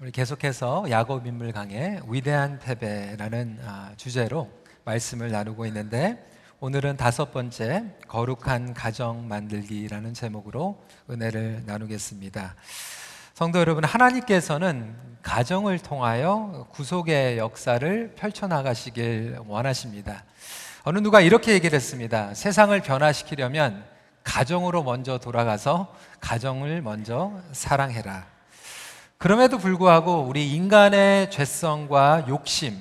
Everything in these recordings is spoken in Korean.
우리 계속해서 야곱 인물 강의 위대한 패배라는 아, 주제로 말씀을 나누고 있는데 오늘은 다섯 번째 거룩한 가정 만들기라는 제목으로 은혜를 나누겠습니다. 성도 여러분, 하나님께서는 가정을 통하여 구속의 역사를 펼쳐나가시길 원하십니다. 어느 누가 이렇게 얘기를 했습니다. 세상을 변화시키려면 가정으로 먼저 돌아가서 가정을 먼저 사랑해라. 그럼에도 불구하고 우리 인간의 죄성과 욕심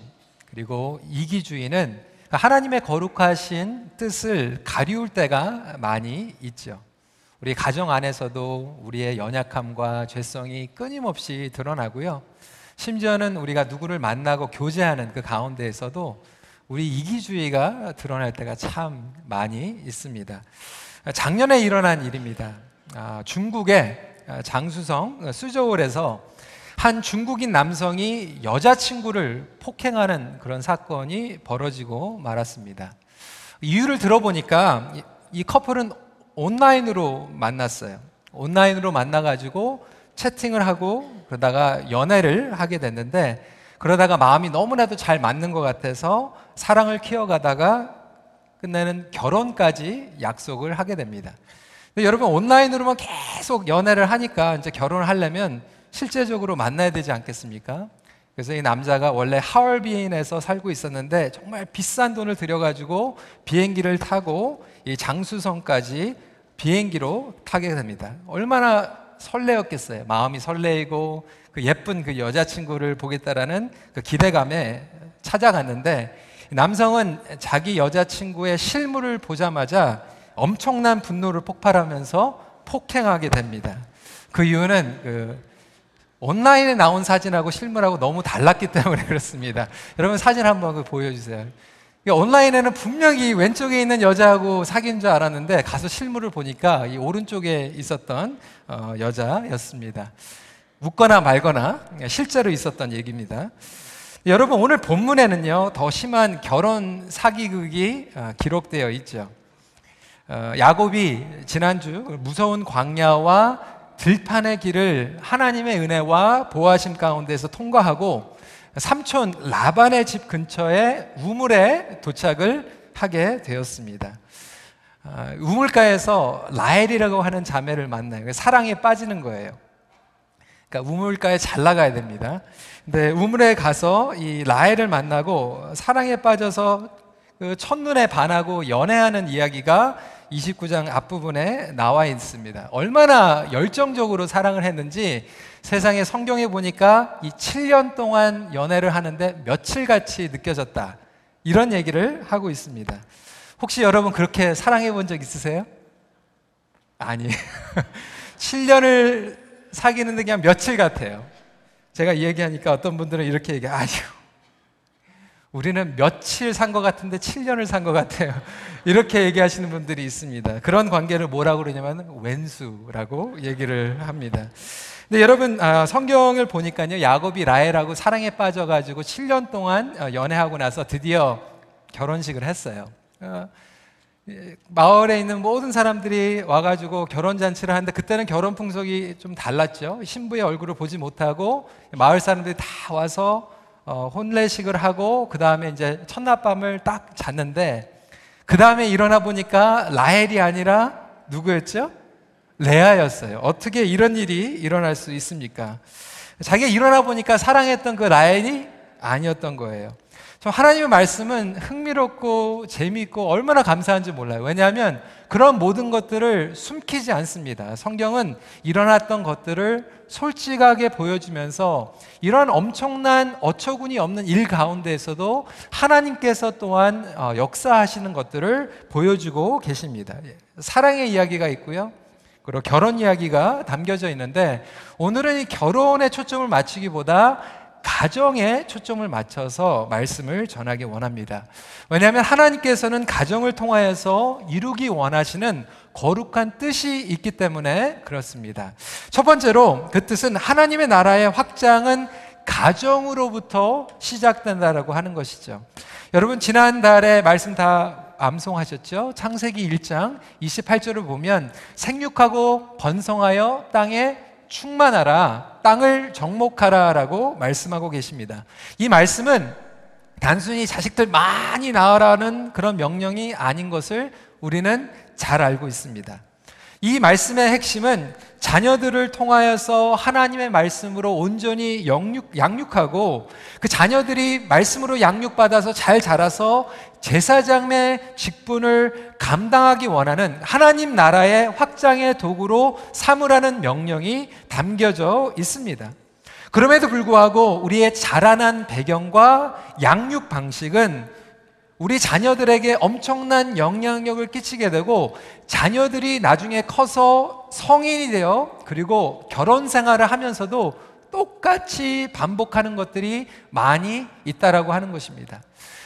그리고 이기주의는 하나님의 거룩하신 뜻을 가리울 때가 많이 있죠. 우리 가정 안에서도 우리의 연약함과 죄성이 끊임없이 드러나고요. 심지어는 우리가 누구를 만나고 교제하는 그 가운데에서도 우리 이기주의가 드러날 때가 참 많이 있습니다. 작년에 일어난 일입니다. 아, 중국의 장수성 수저홀에서 한 중국인 남성이 여자친구를 폭행하는 그런 사건이 벌어지고 말았습니다. 이유를 들어보니까 이 커플은 온라인으로 만났어요. 온라인으로 만나가지고 채팅을 하고 그러다가 연애를 하게 됐는데 그러다가 마음이 너무나도 잘 맞는 것 같아서 사랑을 키워가다가 끝내는 결혼까지 약속을 하게 됩니다. 여러분 온라인으로만 계속 연애를 하니까 이제 결혼을 하려면 실제적으로 만나야 되지 않겠습니까? 그래서 이 남자가 원래 하얼빈에서 살고 있었는데 정말 비싼 돈을 들여가지고 비행기를 타고 이 장수성까지 비행기로 타게 됩니다. 얼마나 설레었겠어요. 마음이 설레이고 그 예쁜 그 여자친구를 보겠다라는 그 기대감에 찾아갔는데 남성은 자기 여자친구의 실물을 보자마자 엄청난 분노를 폭발하면서 폭행하게 됩니다. 그 이유는 그 온라인에 나온 사진하고 실물하고 너무 달랐기 때문에 그렇습니다. 여러분 사진 한번 그 보여주세요. 온라인에는 분명히 왼쪽에 있는 여자하고 사귄 줄 알았는데 가서 실물을 보니까 이 오른쪽에 있었던 어, 여자였습니다. 묻거나 말거나 실제로 있었던 얘기입니다. 여러분 오늘 본문에는요 더 심한 결혼 사기극이 어, 기록되어 있죠. 어, 야곱이 지난주 무서운 광야와 들판의 길을 하나님의 은혜와 보호하심 가운데서 통과하고 삼촌 라반의 집 근처에 우물에 도착을 하게 되었습니다. 아, 우물가에서 라헬이라고 하는 자매를 만나요. 사랑에 빠지는 거예요. 그러니까 우물가에 잘 나가야 됩니다. 근데 우물에 가서 이 라헬을 만나고 사랑에 빠져서 그 첫눈에 반하고 연애하는 이야기가 29장 앞부분에 나와 있습니다. 얼마나 열정적으로 사랑을 했는지 세상에 성경에 보니까 이 7년 동안 연애를 하는데 며칠 같이 느껴졌다. 이런 얘기를 하고 있습니다. 혹시 여러분 그렇게 사랑해 본 적 있으세요? 아니. 7년을 사귀는데 그냥 며칠 같아요. 제가 얘기하니까 어떤 분들은 이렇게 얘기해요. 아니요. 우리는 며칠 산 것 같은데 7년을 산 것 같아요. 이렇게 얘기하시는 분들이 있습니다. 그런 관계를 뭐라고 그러냐면 왼수라고 얘기를 합니다. 근데 여러분 아, 성경을 보니까요 야곱이 라헬하고 사랑에 빠져가지고 7년 동안 어, 연애하고 나서 드디어 결혼식을 했어요. 어, 마을에 있는 모든 사람들이 와가지고 결혼 잔치를 하는데 그때는 결혼 풍속이 좀 달랐죠. 신부의 얼굴을 보지 못하고 마을 사람들이 다 와서 어, 혼례식을 하고 그 다음에 이제 첫날밤을 딱 잤는데 그 다음에 일어나 보니까 라헬이 아니라 누구였죠? 레아였어요. 어떻게 이런 일이 일어날 수 있습니까? 자기가 일어나 보니까 사랑했던 그 라헬이 아니었던 거예요. 하나님의 말씀은 흥미롭고 재미있고 얼마나 감사한지 몰라요. 왜냐하면 그런 모든 것들을 숨기지 않습니다. 성경은 일어났던 것들을 솔직하게 보여주면서 이런 엄청난 어처구니 없는 일 가운데에서도 하나님께서 또한 어, 역사하시는 것들을 보여주고 계십니다. 예. 사랑의 이야기가 있고요. 그리고 결혼 이야기가 담겨져 있는데 오늘은 이 결혼에 초점을 맞추기보다 가정에 초점을 맞춰서 말씀을 전하기 원합니다. 왜냐하면 하나님께서는 가정을 통하여서 이루기 원하시는 거룩한 뜻이 있기 때문에 그렇습니다. 첫 번째로 그 뜻은 하나님의 나라의 확장은 가정으로부터 시작된다라고 하는 것이죠. 여러분 지난달에 말씀 다 암송하셨죠? 창세기 1장 28절을 보면 생육하고 번성하여 땅에 충만하라, 땅을 정복하라라고 말씀하고 계십니다. 이 말씀은 단순히 자식들 많이 낳으라는 그런 명령이 아닌 것을 우리는 잘 알고 있습니다. 이 말씀의 핵심은 자녀들을 통하여서 하나님의 말씀으로 온전히 영육, 양육하고 그 자녀들이 말씀으로 양육받아서 잘 자라서 제사장의 직분을 감당하기 원하는 하나님 나라의 확장의 도구로 삼으라는 명령이 담겨져 있습니다. 그럼에도 불구하고 우리의 자라난 배경과 양육 방식은 우리 자녀들에게 엄청난 영향력을 끼치게 되고 자녀들이 나중에 커서 성인이 되어 그리고 결혼 생활을 하면서도 똑같이 반복하는 것들이 많이 있다라고 하는 것입니다.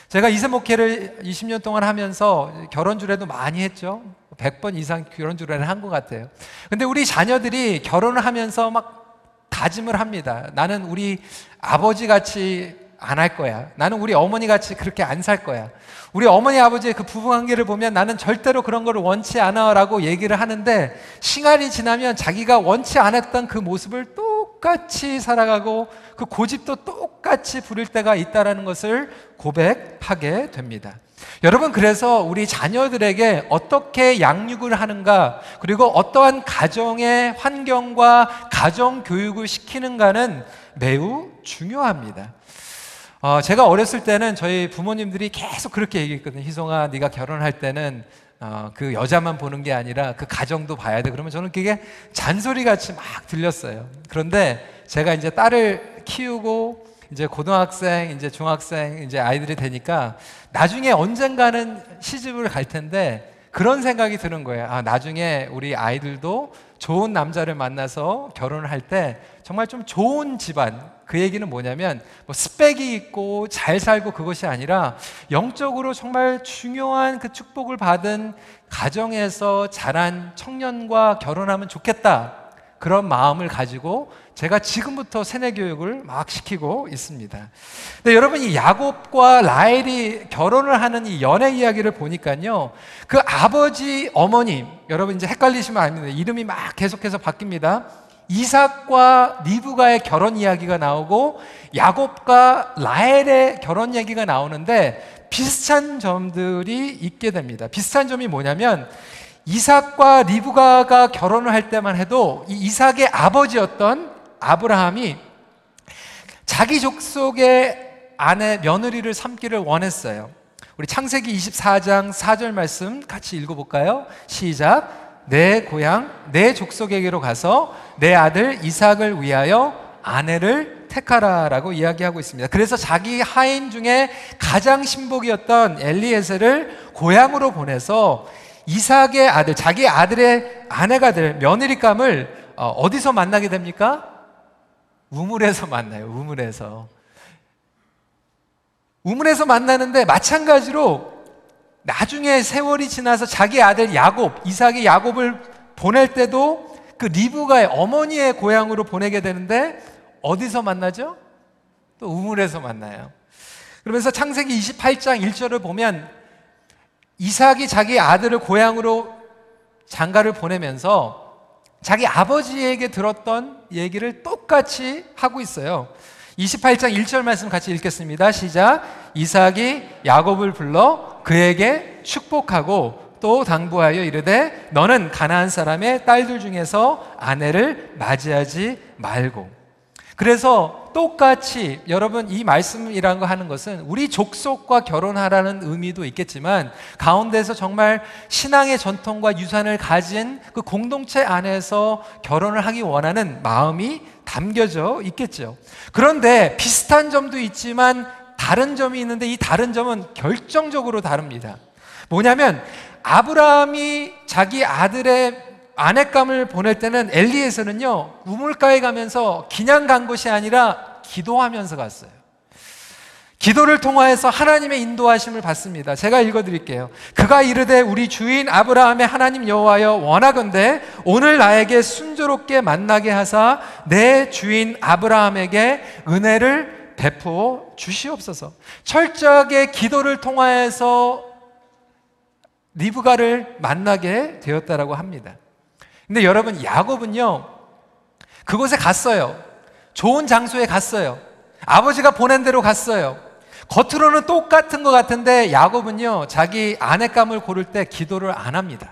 제가 이세 목회를 20년 동안 하면서 결혼 주례도 많이 했죠. 100번 이상 결혼 주례를 한 것 같아요. 근데 우리 자녀들이 결혼을 하면서 막 다짐을 합니다. 나는 우리 아버지 같이 안 할 거야. 나는 우리 어머니 같이 그렇게 안 살 거야. 우리 어머니 아버지의 그 부부 관계를 보면 나는 절대로 그런 거를 원치 않아라고 얘기를 하는데 시간이 지나면 자기가 원치 않았던 그 모습을 똑같이 살아가고 그 고집도 똑같이 부릴 때가 있다라는 것을 고백하게 됩니다. 여러분, 그래서 우리 자녀들에게 어떻게 양육을 하는가, 그리고 어떠한 가정의 환경과 가정 교육을 시키는가는 매우 중요합니다. 어, 제가 어렸을 때는 저희 부모님들이 계속 그렇게 얘기했거든요. 희송아, 네가 결혼할 때는 어, 그 여자만 보는 게 아니라 그 가정도 봐야 돼. 그러면 저는 그게 잔소리 같이 막 들렸어요. 그런데 제가 이제 딸을 키우고 이제 고등학생, 이제 중학생, 이제 아이들이 되니까 나중에 언젠가는 시집을 갈 텐데 그런 생각이 드는 거예요. 아, 나중에 우리 아이들도 좋은 남자를 만나서 결혼을 할 때 정말 좀 좋은 집안, 그 얘기는 뭐냐면 뭐 스펙이 있고 잘 살고 그것이 아니라 영적으로 정말 중요한 그 축복을 받은 가정에서 자란 청년과 결혼하면 좋겠다. 그런 마음을 가지고 제가 지금부터 세뇌 교육을 막 시키고 있습니다. 근데 여러분 이 야곱과 라헬이 결혼을 하는 이 연애 이야기를 보니까요. 그 아버지 어머님 여러분 이제 헷갈리시면 안 됩니다. 이름이 막 계속해서 바뀝니다. 이삭과 리브가의 결혼 이야기가 나오고 야곱과 라헬의 결혼 얘기가 나오는데 비슷한 점들이 있게 됩니다. 비슷한 점이 뭐냐면 이삭과 리브가가 결혼을 할 때만 해도 이 이삭의 아버지였던 아브라함이 자기 족속의 아내 며느리를 삼기를 원했어요. 우리 창세기 24장 4절 말씀 같이 읽어볼까요? 시작. 내 고향, 내 족속에게로 가서 내 아들 이삭을 위하여 아내를 택하라라고 이야기하고 있습니다. 그래서 자기 하인 중에 가장 신복이었던 엘리에셀을 고향으로 보내서 이삭의 아들, 자기 아들의 아내가 될 며느리감을 어, 어디서 만나게 됩니까? 우물에서 만나요. 우물에서. 우물에서 만나는데 마찬가지로 나중에 세월이 지나서 자기 아들 야곱, 이삭이 야곱을 보낼 때도 그 리브가의 어머니의 고향으로 보내게 되는데 어디서 만나죠? 또 우물에서 만나요. 그러면서 창세기 28장 1절을 보면 이삭이 자기 아들을 고향으로 장가를 보내면서 자기 아버지에게 들었던 얘기를 똑같이 하고 있어요. 28장 1절 말씀 같이 읽겠습니다. 시작. 이삭이 야곱을 불러 그에게 축복하고 또 당부하여 이르되 너는 가나안 사람의 딸들 중에서 아내를 맞이하지 말고 그래서 똑같이 여러분 이 말씀이라는 거 하는 것은 우리 족속과 결혼하라는 의미도 있겠지만 가운데서 정말 신앙의 전통과 유산을 가진 그 공동체 안에서 결혼을 하기 원하는 마음이 담겨져 있겠죠. 그런데 비슷한 점도 있지만 다른 점이 있는데 이 다른 점은 결정적으로 다릅니다. 뭐냐면 아브라함이 자기 아들의 아내감을 보낼 때는 엘리에서는요 우물가에 가면서 그냥 간 것이 아니라 기도하면서 갔어요. 기도를 통하여서 하나님의 인도하심을 받습니다. 제가 읽어드릴게요. 그가 이르되 우리 주인 아브라함의 하나님 여호와여 원하건대 오늘 나에게 순조롭게 만나게 하사 내 주인 아브라함에게 은혜를 베푸어 주시옵소서. 철저하게 기도를 통하여서 리브가를 만나게 되었다라고 합니다. 근데 여러분 야곱은요 그곳에 갔어요. 좋은 장소에 갔어요. 아버지가 보낸 대로 갔어요. 겉으로는 똑같은 것 같은데 야곱은요, 자기 아내감을 고를 때 기도를 안 합니다.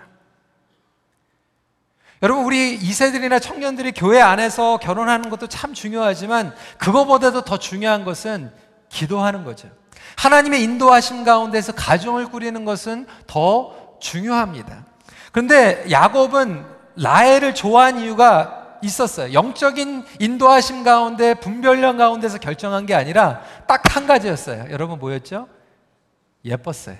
여러분, 우리 이세들이나 청년들이 교회 안에서 결혼하는 것도 참 중요하지만 그거보다도 더 중요한 것은 기도하는 거죠. 하나님의 인도하심 가운데서 가정을 꾸리는 것은 더 중요합니다. 그런데 야곱은 라헬을 좋아한 이유가 있었어요. 영적인 인도하심 가운데 분별력 가운데서 결정한 게 아니라 딱 한 가지였어요. 여러분 뭐였죠? 예뻤어요.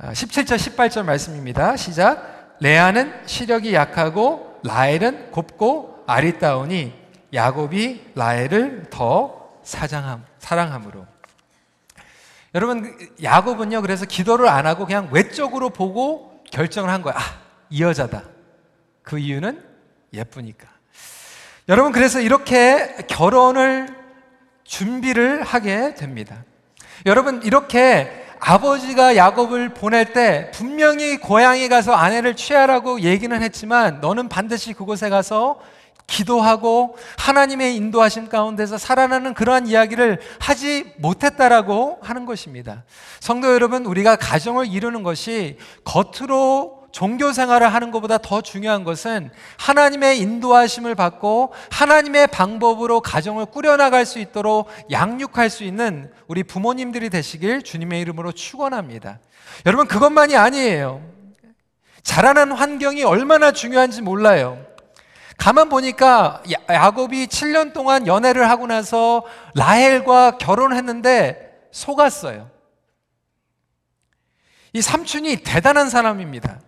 17절 18절 말씀입니다. 시작. 레아는 시력이 약하고 라헬은 곱고 아리따우니 야곱이 라헬을 더 사장함, 사랑함으로. 여러분 야곱은요 그래서 기도를 안 하고 그냥 외적으로 보고 결정을 한 거야. 아, 이 여자다. 그 이유는 예쁘니까. 여러분 그래서 이렇게 결혼을 준비를 하게 됩니다. 여러분 이렇게 아버지가 야곱을 보낼 때 분명히 고향에 가서 아내를 취하라고 얘기는 했지만 너는 반드시 그곳에 가서 기도하고 하나님의 인도하심 가운데서 살아나는 그러한 이야기를 하지 못했다라고 하는 것입니다. 성도 여러분, 우리가 가정을 이루는 것이 겉으로 종교 생활을 하는 것보다 더 중요한 것은 하나님의 인도하심을 받고 하나님의 방법으로 가정을 꾸려나갈 수 있도록 양육할 수 있는 우리 부모님들이 되시길 주님의 이름으로 축원합니다. 여러분 그것만이 아니에요. 자라는 환경이 얼마나 중요한지 몰라요. 가만 보니까 야곱이 7년 동안 연애를 하고 나서 라헬과 결혼했는데 속았어요. 이 삼촌이 대단한 사람입니다.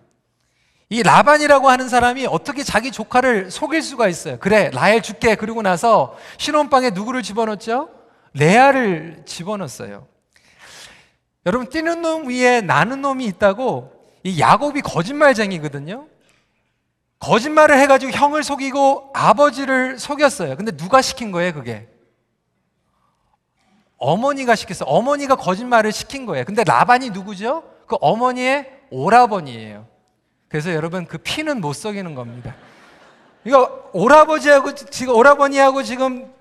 이 라반이라고 하는 사람이 어떻게 자기 조카를 속일 수가 있어요. 그래, 라헬 줄게. 그리고 나서 신혼방에 누구를 집어넣었죠? 레아를 집어넣었어요. 여러분, 뛰는 놈 위에 나는 놈이 있다고 이 야곱이 거짓말쟁이거든요. 거짓말을 해가지고 형을 속이고 아버지를 속였어요. 근데 누가 시킨 거예요, 그게? 어머니가 시켰어요. 어머니가 거짓말을 시킨 거예요. 근데 라반이 누구죠? 그 어머니의 오라버니예요. 그래서 여러분 그 피는 못 속이는 겁니다. 이거 오라버지하고 지금 오라버니하고 지금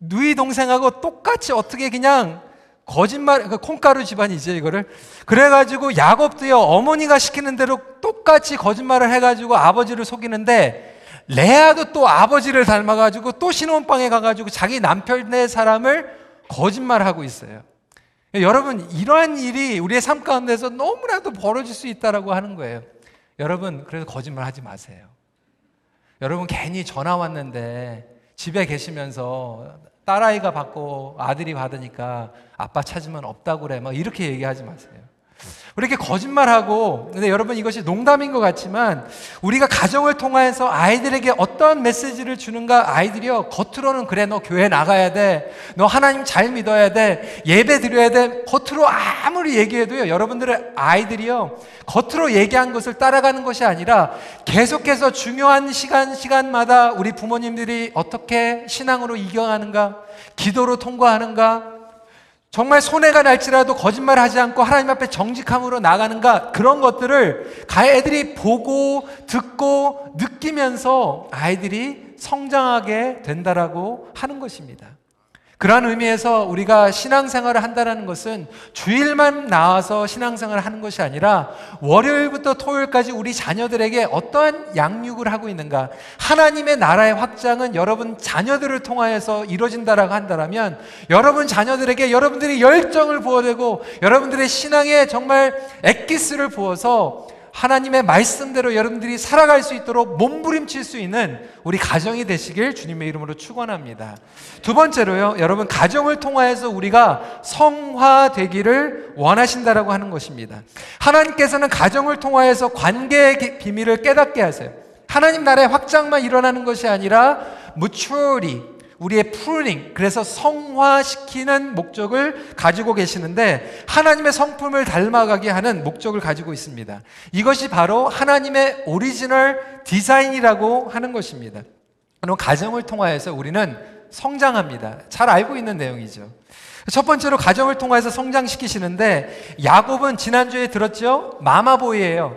누이 동생하고 똑같이 어떻게 그냥 거짓말 그 콩가루 집안이죠 이거를 그래가지고 야곱도요 어머니가 시키는 대로 똑같이 거짓말을 해가지고 아버지를 속이는데 레아도 또 아버지를 닮아가지고 또 신혼방에 가가지고 자기 남편의 사람을 거짓말하고 있어요. 여러분 이러한 일이 우리의 삶 가운데서 너무나도 벌어질 수 있다라고 하는 거예요. 여러분, 그래서 거짓말 하지 마세요. 여러분, 괜히 전화 왔는데 집에 계시면서 딸아이가 받고 아들이 받으니까 아빠 찾으면 없다고 그래. 막 이렇게 얘기하지 마세요. 이렇게 거짓말하고, 근데 여러분 이것이 농담인 것 같지만 우리가 가정을 통해서 아이들에게 어떤 메시지를 주는가 아이들이요. 겉으로는 그래, 너 교회 나가야 돼. 너 하나님 잘 믿어야 돼. 예배 드려야 돼. 겉으로 아무리 얘기해도요. 여러분들의 아이들이요. 겉으로 얘기한 것을 따라가는 것이 아니라 계속해서 중요한 시간, 시간마다 우리 부모님들이 어떻게 신앙으로 이겨가는가, 기도로 통과하는가, 정말 손해가 날지라도 거짓말 하지 않고 하나님 앞에 정직함으로 나가는가 그런 것들을 애들이 보고 듣고 느끼면서 아이들이 성장하게 된다라고 하는 것입니다. 그러한 의미에서 우리가 신앙생활을 한다는 것은 주일만 나와서 신앙생활을 하는 것이 아니라 월요일부터 토요일까지 우리 자녀들에게 어떠한 양육을 하고 있는가. 하나님의 나라의 확장은 여러분 자녀들을 통하여서 이루어진다라고 한다면 여러분 자녀들에게 여러분들이 열정을 부어대고 여러분들의 신앙에 정말 엑기스를 부어서 하나님의 말씀대로 여러분들이 살아갈 수 있도록 몸부림칠 수 있는 우리 가정이 되시길 주님의 이름으로 축원합니다. 두 번째로요. 여러분 가정을 통하여서 우리가 성화되기를 원하신다라고 하는 것입니다. 하나님께서는 가정을 통하여서 관계의 비밀을 깨닫게 하세요. 하나님 나라의 확장만 일어나는 것이 아니라 maturity 우리의 pruning, 그래서 성화시키는 목적을 가지고 계시는데 하나님의 성품을 닮아가게 하는 목적을 가지고 있습니다. 이것이 바로 하나님의 오리지널 디자인이라고 하는 것입니다. 그럼 가정을 통하여서 우리는 성장합니다. 잘 알고 있는 내용이죠. 첫 번째로 가정을 통해서 성장시키시는데 야곱은 지난주에 들었죠? 마마보이예요.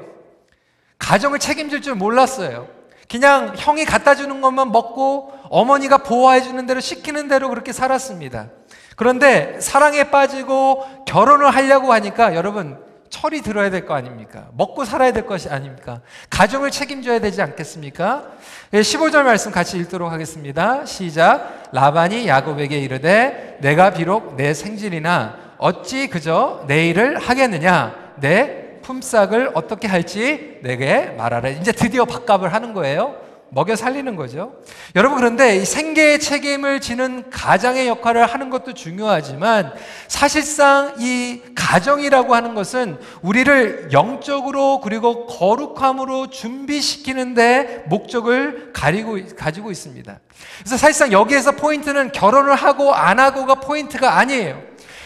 가정을 책임질 줄 몰랐어요. 그냥 형이 갖다 주는 것만 먹고 어머니가 보호해 주는 대로 시키는 대로 그렇게 살았습니다. 그런데 사랑에 빠지고 결혼을 하려고 하니까 여러분 철이 들어야 될 거 아닙니까? 먹고 살아야 될 것이 아닙니까? 가정을 책임져야 되지 않겠습니까? 15절 말씀 같이 읽도록 하겠습니다. 시작. 라반이 야곱에게 이르되 내가 비록 내 생질이나 어찌 그저 내 일을 하겠느냐? 내 품삯을 어떻게 할지 내게 말하라. 이제 드디어 밥값을 하는 거예요. 먹여 살리는 거죠. 여러분 그런데 이 생계의 책임을 지는 가장의 역할을 하는 것도 중요하지만 사실상 이 가정이라고 하는 것은 우리를 영적으로 그리고 거룩함으로 준비시키는데 목적을 가리고 가지고 있습니다. 그래서 사실상 여기에서 포인트는 결혼을 하고 안 하고가 포인트가 아니에요.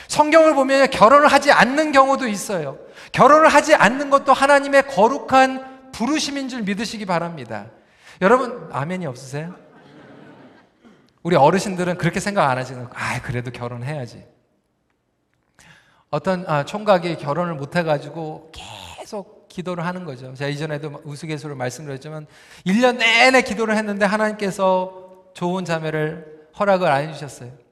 성경을 보면 결혼을 하지 않는 경우도 있어요. 결혼을 하지 않는 것도 하나님의 거룩한 부르심인 줄 믿으시기 바랍니다. 여러분 아멘이 없으세요? 우리 어르신들은 그렇게 생각 안 하시는 아 그래도 결혼해야지. 어떤 아, 총각이 결혼을 못 해가지고 계속 기도를 하는 거죠. 제가 이전에도 우스갯소리로 말씀드렸지만 1년 내내 기도를 했는데 하나님께서 좋은 자매를 허락을 안 해주셨어요.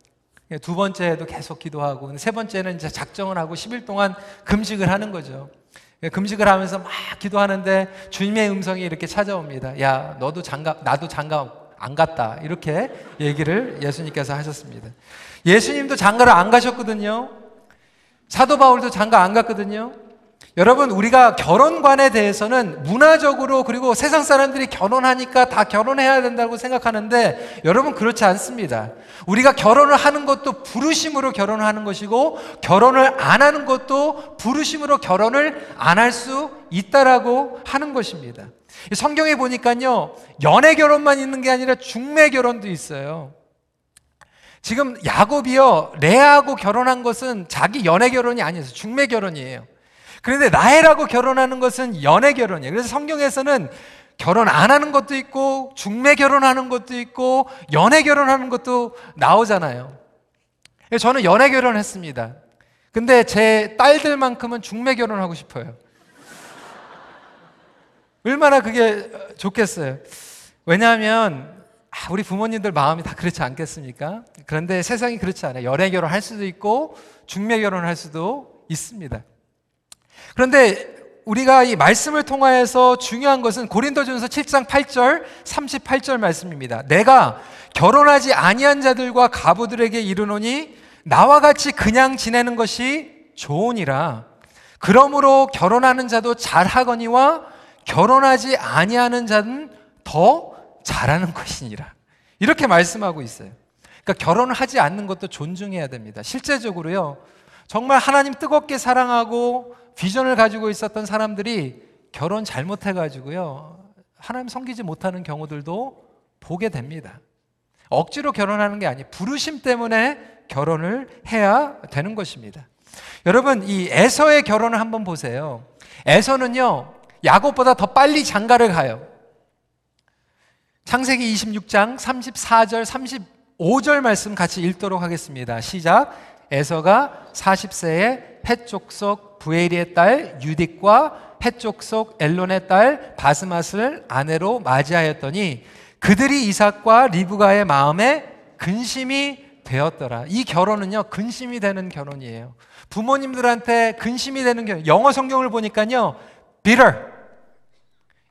두 번째에도 계속 기도하고 세 번째는 이제 작정을 하고 10일 동안 금식을 하는 거죠. 예, 금식을 하면서 막 기도하는데 주님의 음성이 이렇게 찾아옵니다. 야, 너도 장갑, 나도 장갑 안 갔다. 이렇게 얘기를 예수님께서 하셨습니다. 예수님도 장가를 안 가셨거든요. 사도 바울도 장가 안 갔거든요. 여러분, 우리가 결혼관에 대해서는 문화적으로 그리고 세상 사람들이 결혼하니까 다 결혼해야 된다고 생각하는데 여러분 그렇지 않습니다. 우리가 결혼을 하는 것도 부르심으로 결혼을 하는 것이고 결혼을 안 하는 것도 부르심으로 결혼을 안 할 수 있다라고 하는 것입니다. 성경에 보니까요, 연애 결혼만 있는 게 아니라 중매 결혼도 있어요. 지금 야곱이요, 레아하고 결혼한 것은 자기 연애 결혼이 아니어서 중매 결혼이에요. 그런데 라헬하고 결혼하는 것은 연애 결혼이에요. 그래서 성경에서는 결혼 안 하는 것도 있고 중매 결혼하는 것도 있고 연애 결혼하는 것도 나오잖아요. 저는 연애 결혼했습니다. 근데 제 딸들만큼은 중매 결혼하고 싶어요. 얼마나 그게 좋겠어요. 왜냐하면 아, 우리 부모님들 마음이 다 그렇지 않겠습니까? 그런데 세상이 그렇지 않아요. 연애 결혼할 수도 있고 중매 결혼할 수도 있습니다. 그런데 우리가 이 말씀을 통하여서 중요한 것은 고린도전서 7장 8절 38절 말씀입니다. 내가 결혼하지 아니한 자들과 가부들에게 이르노니 나와 같이 그냥 지내는 것이 좋으니라. 그러므로 결혼하는 자도 잘하거니와 결혼하지 아니하는 자는 더 잘하는 것이니라. 이렇게 말씀하고 있어요. 그러니까 결혼을 하지 않는 것도 존중해야 됩니다. 실제적으로요. 정말 하나님 뜨겁게 사랑하고 비전을 가지고 있었던 사람들이 결혼 잘못해가지고요. 하나님 섬기지 못하는 경우들도 보게 됩니다. 억지로 결혼하는 게 아니, 부르심 때문에 결혼을 해야 되는 것입니다. 여러분, 이 에서의 결혼을 한번 보세요. 에서는요, 야곱보다 더 빨리 장가를 가요. 창세기 26장 34절, 35절 말씀 같이 읽도록 하겠습니다. 시작. 에서가 40세에 펫족속 부에리의 딸 유딕과 펫족속 엘론의 딸 바스맛을 아내로 맞이하였더니 그들이 이삭과 리브가의 마음에 근심이 되었더라. 이 결혼은요, 근심이 되는 결혼이에요. 부모님들한테 근심이 되는 결혼. 영어 성경을 보니까요, bitter.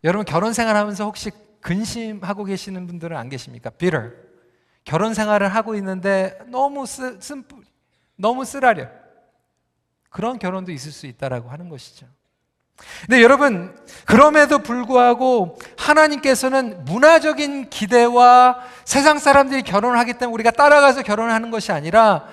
여러분 결혼 생활하면서 혹시 근심하고 계시는 분들은 안 계십니까? bitter. 결혼 생활을 하고 있는데 너무 쓰, 쓴, 너무 쓰라려. 그런 결혼도 있을 수 있다라고 하는 것이죠. 근데 여러분, 그럼에도 불구하고 하나님께서는 문화적인 기대와 세상 사람들이 결혼을 하기 때문에 우리가 따라가서 결혼을 하는 것이 아니라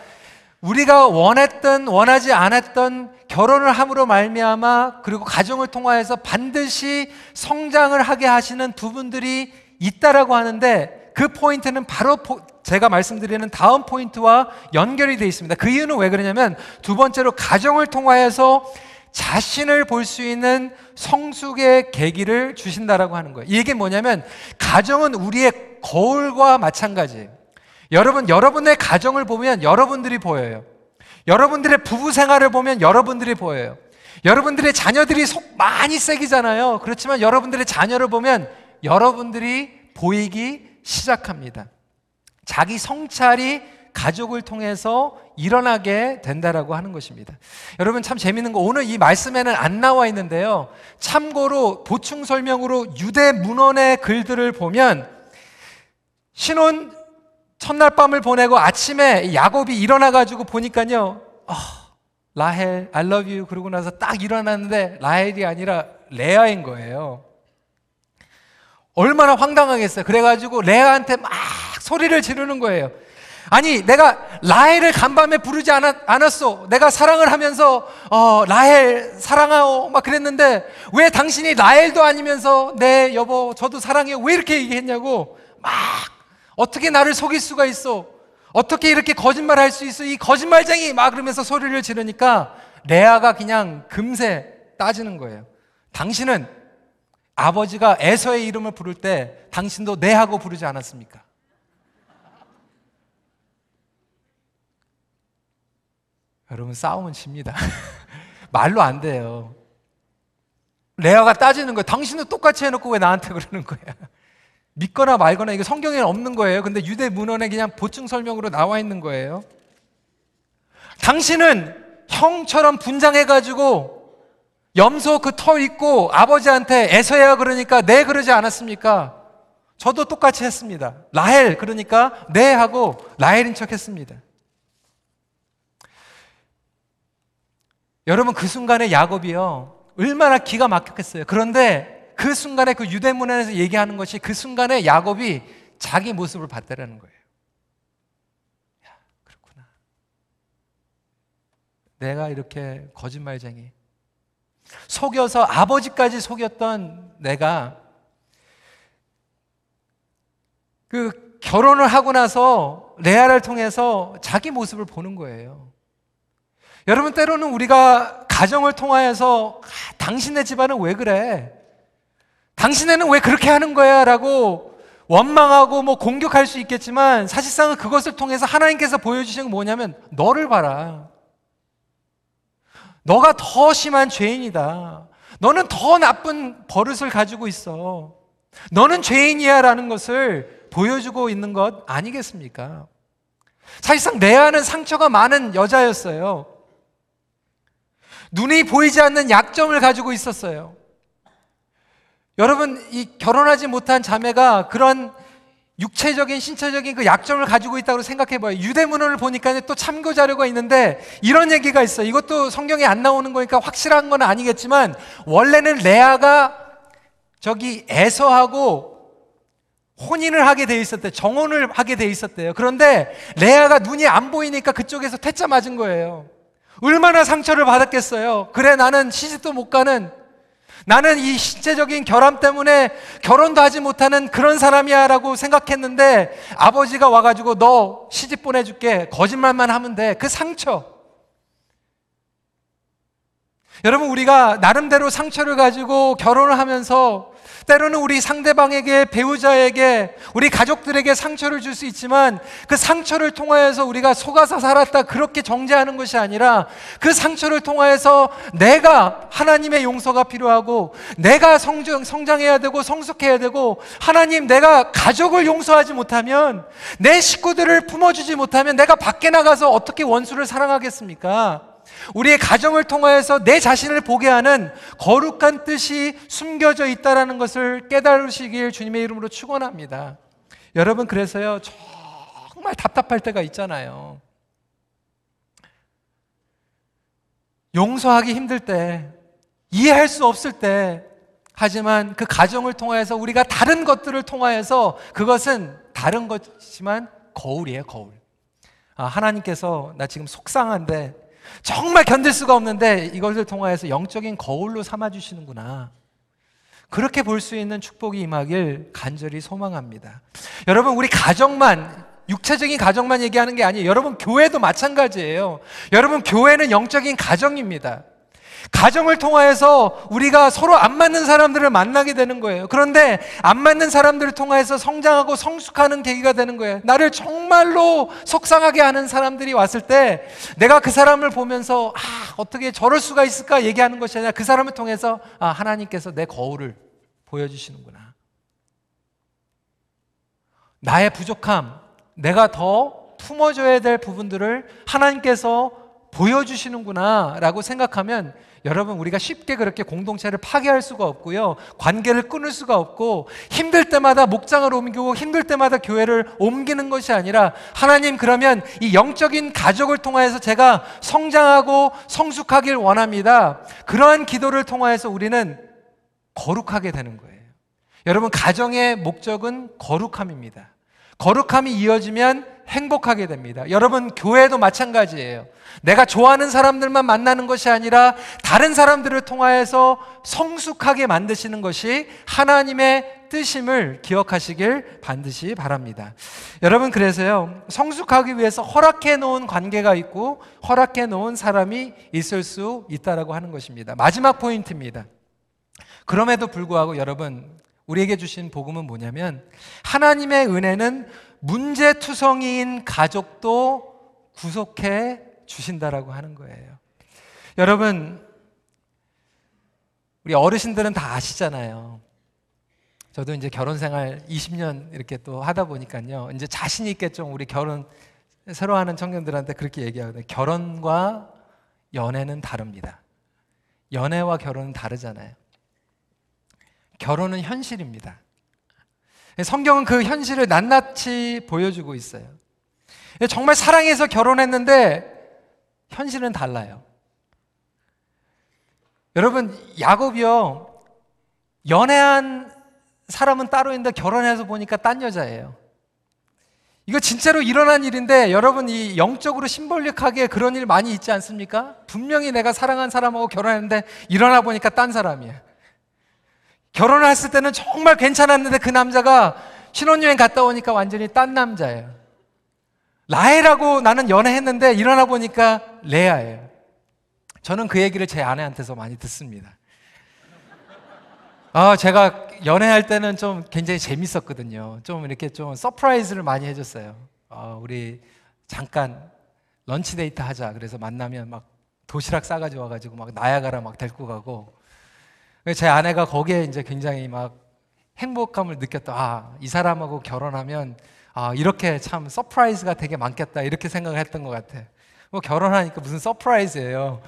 우리가 원했던 원하지 않았던 결혼을 함으로 말미암아 그리고 가정을 통하여서 반드시 성장을 하게 하시는 부분들이 있다라고 하는데 그 포인트는 바로 포, 제가 말씀드리는 다음 포인트와 연결이 되어 있습니다. 그 이유는 왜 그러냐면 두 번째로 가정을 통하여서 자신을 볼 수 있는 성숙의 계기를 주신다라고 하는 거예요. 이게 뭐냐면 가정은 우리의 거울과 마찬가지예요. 여러분, 여러분의 가정을 보면 여러분들이 보여요. 여러분들의 부부 생활을 보면 여러분들이 보여요. 여러분들의 자녀들이 속 많이 새기잖아요. 그렇지만 여러분들의 자녀를 보면 여러분들이 보이기 시작합니다. 자기 성찰이 가족을 통해서 일어나게 된다라고 하는 것입니다. 여러분 참 재밌는 거 오늘 이 말씀에는 안 나와 있는데요. 참고로 보충 설명으로 유대 문헌의 글들을 보면 신혼 첫날 밤을 보내고 아침에 야곱이 일어나 가지고 보니까요. 어, 라헬 I love you 그러고 나서 딱 일어났는데 라헬이 아니라 레아인 거예요. 얼마나 황당하겠어요. 그래 가지고 레아한테 막 소리를 지르는 거예요. 아니, 내가 라헬을 간밤에 부르지 않았, 않았어. 내가 사랑을 하면서, 어, 라헬 사랑하오. 막 그랬는데, 왜 당신이 라헬도 아니면서, 네, 여보, 저도 사랑해요. 왜 이렇게 얘기했냐고. 막, 어떻게 나를 속일 수가 있어? 어떻게 이렇게 거짓말 할 수 있어? 이 거짓말쟁이! 막 그러면서 소리를 지르니까, 레아가 그냥 금세 따지는 거예요. 당신은 아버지가 에서의 이름을 부를 때, 당신도 네 하고 부르지 않았습니까? 여러분 싸움은 집니다. 말로 안 돼요. 레아가 따지는 거예요. 당신은 똑같이 해놓고 왜 나한테 그러는 거야? 믿거나 말거나 이게 성경에는 없는 거예요. 근데 유대 문헌에 그냥 보충 설명으로 나와 있는 거예요. 당신은 형처럼 분장해가지고 염소 그 털 있고 아버지한테 애서야 그러니까 네 그러지 않았습니까? 저도 똑같이 했습니다. 라헬 그러니까 네 하고 라헬인 척 했습니다. 여러분 그 순간에 야곱이요 얼마나 기가 막혔겠어요. 그런데 그 순간에 그 유대 문헌에서 얘기하는 것이 그 순간에 야곱이 자기 모습을 봤다라는 거예요. 야, 그렇구나. 내가 이렇게 거짓말쟁이 속여서 아버지까지 속였던 내가 그 결혼을 하고 나서 레아를 통해서 자기 모습을 보는 거예요. 여러분 때로는 우리가 가정을 통하여서 아, 당신네 집안은 왜 그래? 당신네는 왜 그렇게 하는 거야? 라고 원망하고 뭐 공격할 수 있겠지만 사실상은 그것을 통해서 하나님께서 보여주신 건 뭐냐면 너를 봐라. 너가 더 심한 죄인이다. 너는 더 나쁜 버릇을 가지고 있어. 너는 죄인이야 라는 것을 보여주고 있는 것 아니겠습니까? 사실상 레아는 상처가 많은 여자였어요. 눈이 보이지 않는 약점을 가지고 있었어요. 여러분, 이 결혼하지 못한 자매가 그런 육체적인 신체적인 그 약점을 가지고 있다고 생각해 봐요. 유대문헌을 보니까 또 참고 자료가 있는데 이런 얘기가 있어요. 이것도 성경에 안 나오는 거니까 확실한 건 아니겠지만 원래는 레아가 저기 에서하고 혼인을 하게 돼 있었대. 정혼을 하게 돼 있었대요. 그런데 레아가 눈이 안 보이니까 그쪽에서 퇴짜 맞은 거예요. 얼마나 상처를 받았겠어요. 그래, 나는 시집도 못 가는, 나는 이 신체적인 결함 때문에 결혼도 하지 못하는 그런 사람이야 라고 생각했는데 아버지가 와가지고 너 시집 보내줄게. 거짓말만 하면 돼. 그 상처. 여러분, 우리가 나름대로 상처를 가지고 결혼을 하면서 때로는 우리 상대방에게, 배우자에게, 우리 가족들에게 상처를 줄 수 있지만 그 상처를 통하여서 우리가 속아서 살았다 그렇게 정죄하는 것이 아니라 그 상처를 통하여서 내가 하나님의 용서가 필요하고 내가 성장, 성장해야 되고 성숙해야 되고 하나님 내가 가족을 용서하지 못하면 내 식구들을 품어주지 못하면 내가 밖에 나가서 어떻게 원수를 사랑하겠습니까? 우리의 가정을 통하여서 내 자신을 보게 하는 거룩한 뜻이 숨겨져 있다라는 것을 깨달으시길 주님의 이름으로 축원합니다. 여러분 그래서요 정말 답답할 때가 있잖아요. 용서하기 힘들 때, 이해할 수 없을 때, 하지만 그 가정을 통하여서 우리가 다른 것들을 통하여서 그것은 다른 것이지만 거울이에요, 거울. 아, 하나님께서 나 지금 속상한데 정말 견딜 수가 없는데 이것을 통하여서 영적인 거울로 삼아 주시는구나. 그렇게 볼 수 있는 축복이 임하길 간절히 소망합니다. 여러분 우리 가정만 육체적인 가정만 얘기하는 게 아니에요. 여러분 교회도 마찬가지예요. 여러분 교회는 영적인 가정입니다. 가정을 통하여서 우리가 서로 안 맞는 사람들을 만나게 되는 거예요. 그런데 안 맞는 사람들을 통하여서 성장하고 성숙하는 계기가 되는 거예요. 나를 정말로 속상하게 하는 사람들이 왔을 때 내가 그 사람을 보면서 아, 어떻게 저럴 수가 있을까 얘기하는 것이 아니라 그 사람을 통해서 아, 하나님께서 내 거울을 보여주시는구나. 나의 부족함, 내가 더 품어줘야 될 부분들을 하나님께서 보여주시는구나 라고 생각하면 여러분 우리가 쉽게 그렇게 공동체를 파괴할 수가 없고요. 관계를 끊을 수가 없고 힘들 때마다 목장을 옮기고 힘들 때마다 교회를 옮기는 것이 아니라 하나님 그러면 이 영적인 가족을 통하여서 제가 성장하고 성숙하길 원합니다. 그러한 기도를 통하여서 우리는 거룩하게 되는 거예요. 여러분 가정의 목적은 거룩함입니다. 거룩함이 이어지면 행복하게 됩니다. 여러분, 교회도 마찬가지예요. 내가 좋아하는 사람들만 만나는 것이 아니라 다른 사람들을 통하여서 성숙하게 만드시는 것이 하나님의 뜻임을 기억하시길 반드시 바랍니다. 여러분, 그래서요, 성숙하기 위해서 허락해 놓은 관계가 있고 허락해 놓은 사람이 있을 수 있다라고 하는 것입니다. 마지막 포인트입니다. 그럼에도 불구하고 여러분, 우리에게 주신 복음은 뭐냐면 하나님의 은혜는 문제투성이인 가족도 구속해 주신다라고 하는 거예요. 여러분, 우리 어르신들은 다 아시잖아요. 저도 이제 결혼 생활 20년 이렇게 또 하다 보니까요. 이제 자신 있게 좀 우리 결혼 새로 하는 청년들한테 그렇게 얘기하거든요. 결혼과 연애는 다릅니다. 연애와 결혼은 다르잖아요. 결혼은 현실입니다. 성경은 그 현실을 낱낱이 보여주고 있어요. 정말 사랑해서 결혼했는데 현실은 달라요. 여러분, 야곱이요. 연애한 사람은 따로 있는데 결혼해서 보니까 딴 여자예요. 이거 진짜로 일어난 일인데 여러분 이 영적으로 심볼릭하게 그런 일 많이 있지 않습니까? 분명히 내가 사랑한 사람하고 결혼했는데 일어나 보니까 딴 사람이야. 결혼을 했을 때는 정말 괜찮았는데 그 남자가 신혼여행 갔다 오니까 완전히 딴 남자예요. 라헬하고 나는 연애했는데 일어나 보니까 레아예요. 저는 그 얘기를 제 아내한테서 많이 듣습니다. 아, 제가 연애할 때는 좀 굉장히 재밌었거든요. 좀 이렇게 좀 surprise를 많이 해줬어요. 아, 우리 잠깐 lunch date 하자. 그래서 만나면 막 도시락 싸가지고 와가지고 막 나야가라 막 데리고 가고 제 아내가 거기에 이제 굉장히 막 행복감을 느꼈다. 아, 이 사람하고 결혼하면 아, 이렇게 참 surprise가 되게 많겠다. 이렇게 생각을 했던 것 같아. 뭐 결혼하니까 무슨 surprise예요.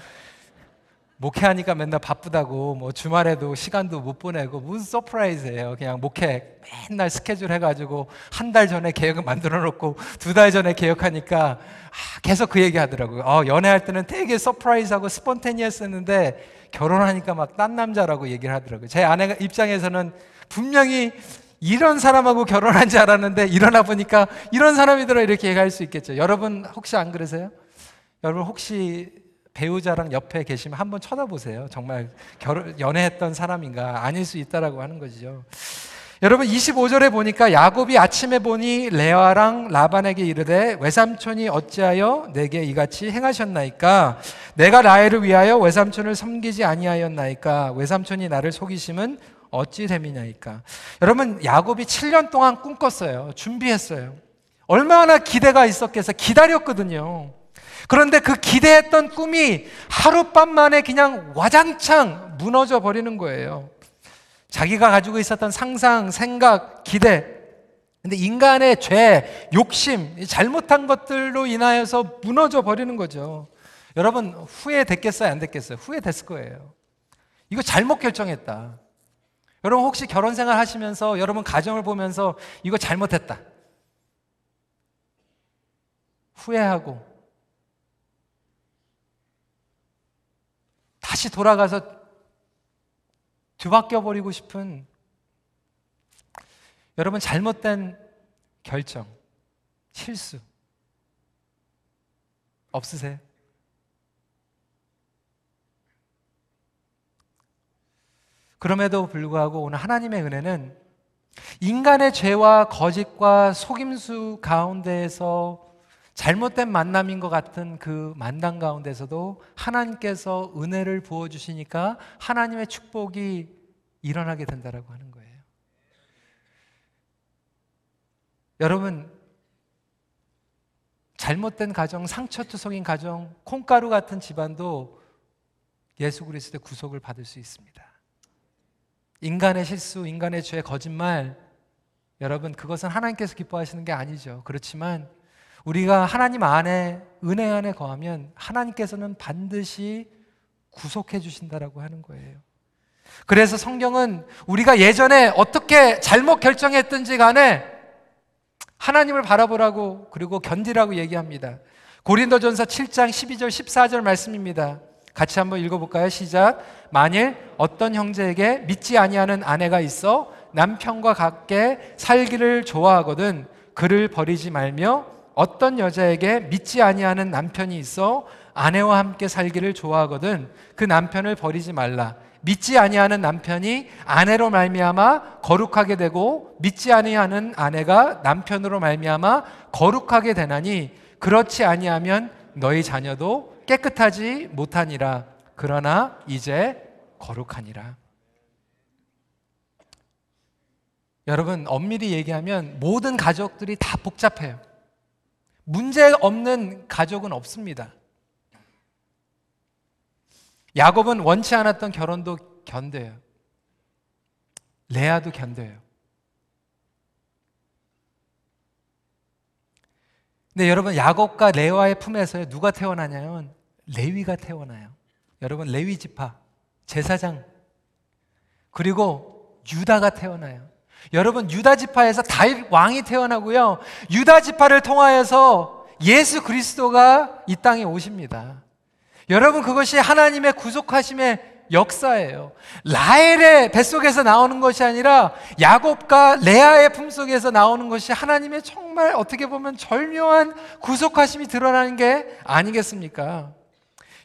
목회하니까 맨날 바쁘다고 뭐 주말에도 시간도 못 보내고 무슨 surprise예요. 그냥 목회 맨날 스케줄 해가지고 한 달 전에 계획을 만들어 놓고 두 달 전에 계획하니까 아, 계속 그 얘기 하더라고요. 어, 연애할 때는 되게 surprise하고 spontaneous했는데 결혼하니까 막 딴 남자라고 얘기를 하더라고요. 제 아내 입장에서는 분명히 이런 사람하고 결혼한 줄 알았는데 일어나 보니까 이런 사람이더라 이렇게 얘기할 수 있겠죠. 여러분 혹시 안 그러세요? 여러분 혹시 배우자랑 옆에 계시면 한번 쳐다보세요. 정말 결혼 연애했던 사람인가 아닐 수 있다라고 하는 거죠. 여러분 25절에 보니까 야곱이 아침에 보니 레아랑 라반에게 이르되 외삼촌이 어찌하여 내게 이같이 행하셨나이까? 내가 라헬을 위하여 외삼촌을 섬기지 아니하였나이까? 외삼촌이 나를 속이심은 어찌 됨이냐이까? 여러분 야곱이 7년 동안 꿈꿨어요. 준비했어요. 얼마나 기대가 있었겠어 기다렸거든요. 그런데 그 기대했던 꿈이 하룻밤 만에 그냥 와장창 무너져 버리는 거예요 자기가 가지고 있었던 상상, 생각, 기대. 근데 인간의 죄, 욕심, 잘못한 것들로 인하여서 무너져 버리는 거죠. 여러분, 후회됐겠어요? 안 됐겠어요? 후회됐을 거예요. 이거 잘못 결정했다. 여러분, 혹시 결혼 생활 하시면서 여러분 가정을 보면서 이거 잘못했다. 후회하고 다시 돌아가서 뒤바뀌어 버리고 싶은 여러분 잘못된 결정, 실수 없으세요? 그럼에도 불구하고 오늘 하나님의 은혜는 인간의 죄와 거짓과 속임수 가운데에서 잘못된 만남인 것 같은 그 만남 가운데서도 하나님께서 은혜를 부어 주시니까 하나님의 축복이 일어나게 된다라고 하는 거예요. 여러분 잘못된 가정, 상처투성인 가정, 콩가루 같은 집안도 예수 그리스도의 구속을 받을 수 있습니다. 인간의 실수, 인간의 죄, 거짓말 여러분, 그것은 하나님께서 기뻐하시는 게 아니죠. 그렇지만 우리가 하나님 안에 은혜 안에 거하면 하나님께서는 반드시 구속해 주신다라고 하는 거예요. 그래서 성경은 우리가 예전에 어떻게 잘못 결정했든지 간에 하나님을 바라보라고 그리고 견디라고 얘기합니다. 고린도전서 7장 12절 14절 말씀입니다. 같이 한번 읽어 볼까요? 시작. 만일 어떤 형제에게 믿지 아니하는 아내가 있어 남편과 같게 살기를 좋아하거든 그를 버리지 말며 어떤 여자에게 믿지 아니하는 남편이 있어 아내와 함께 살기를 좋아하거든. 그 남편을 버리지 말라. 믿지 아니하는 남편이 아내로 말미암아 거룩하게 되고 믿지 아니하는 아내가 남편으로 말미암아 거룩하게 되나니 그렇지 아니하면 너희 자녀도 깨끗하지 못하니라. 그러나 이제 거룩하니라. 여러분 엄밀히 얘기하면 모든 가족들이 다 복잡해요 문제 없는 가족은 없습니다 야곱은 원치 않았던 결혼도 견뎌요. 레아도 견뎌요. 근데 여러분 야곱과 레아의 품에서 누가 태어나냐면 레위가 태어나요. 여러분 레위 지파 제사장 그리고 유다가 태어나요. 여러분 유다 지파에서 다윗 왕이 태어나고요. 유다 지파를 통하여서 예수 그리스도가 이 땅에 오십니다. 여러분 그것이 하나님의 구속하심의 역사예요. 라헬의 뱃속에서 나오는 것이 아니라 야곱과 레아의 품속에서 나오는 것이 하나님의 정말 어떻게 보면 절묘한 구속하심이 드러나는 게 아니겠습니까?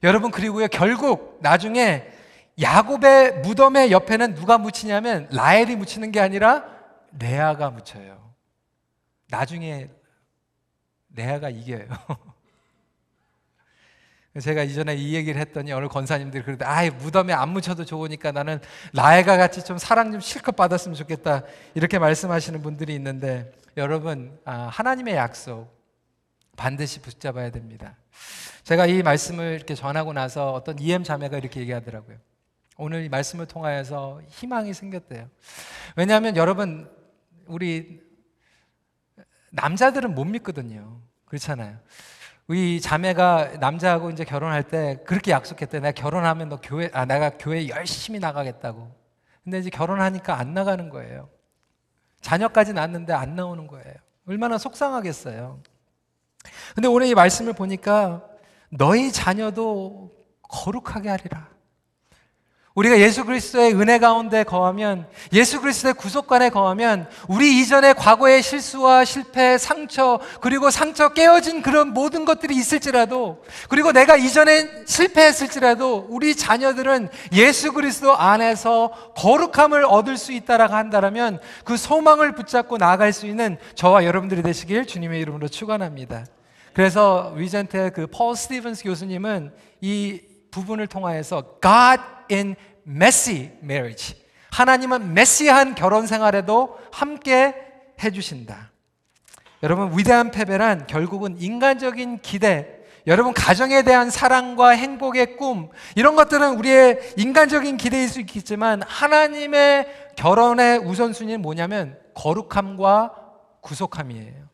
여러분 그리고요 결국 나중에 야곱의 무덤의 옆에는 누가 묻히냐면 라헬이 묻히는 게 아니라 레아가 묻혀요. 나중에 레아가 이겨요. 제가 이전에 이 얘기를 했더니 어느 권사님들이 그러대 아 무덤에 안 묻혀도 좋으니까 나는 라에가 같이 좀 사랑 좀 실컷 받았으면 좋겠다 이렇게 말씀하시는 분들이 있는데 여러분 아, 하나님의 약속 반드시 붙잡아야 됩니다. 제가 이 말씀을 이렇게 전하고 나서 어떤 이엠 자매가 이렇게 얘기하더라고요. 오늘 이 말씀을 통하여서 희망이 생겼대요. 왜냐하면 여러분 우리 남자들은 못 믿거든요. 그렇잖아요. 우리 자매가 남자하고 이제 결혼할 때 그렇게 약속했대. 내가 결혼하면 너 교회, 아, 내가 교회 열심히 나가겠다고. 근데 이제 결혼하니까 안 나가는 거예요. 자녀까지 낳았는데 안 나오는 거예요. 얼마나 속상하겠어요. 근데 오늘 이 말씀을 보니까 너희 자녀도 거룩하게 하리라. 우리가 예수 그리스도의 은혜 가운데 거하면 예수 그리스도의 구속관에 거하면 우리 이전의 과거의 실수와 실패, 상처 그리고 상처 깨어진 그런 모든 것들이 있을지라도 그리고 내가 이전에 실패했을지라도 우리 자녀들은 예수 그리스도 안에서 거룩함을 얻을 수 있다라고 한다면 그 소망을 붙잡고 나아갈 수 있는 저와 여러분들이 되시길 주님의 이름으로 축원합니다. 그래서 위젠트의 그폴 스티븐스 교수님은 이 부분을 통하여서 God in messy marriage. 하나님은 메시한 결혼 생활에도 함께 해주신다. 여러분, 위대한 패배란 결국은 인간적인 기대, 여러분, 가정에 대한 사랑과 행복의 꿈, 이런 것들은 우리의 인간적인 기대일 수 있겠지만, 하나님의 결혼의 우선순위는 뭐냐면, 거룩함과 구속함이에요.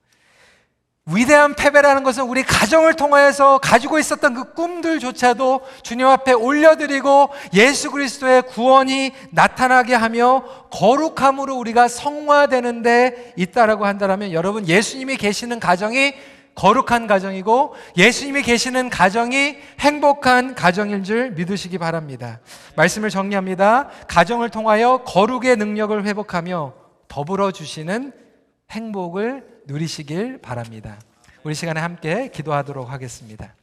위대한 패배라는 것은 우리 가정을 통하여서 가지고 있었던 그 꿈들조차도 주님 앞에 올려드리고 예수 그리스도의 구원이 나타나게 하며 거룩함으로 우리가 성화되는 데 있다라고 한다면 여러분 예수님이 계시는 가정이 거룩한 가정이고 예수님이 계시는 가정이 행복한 가정인 줄 믿으시기 바랍니다. 말씀을 정리합니다. 가정을 통하여 거룩의 능력을 회복하며 더불어 주시는 행복을 누리시길 바랍니다. 우리 시간에 함께 기도하도록 하겠습니다.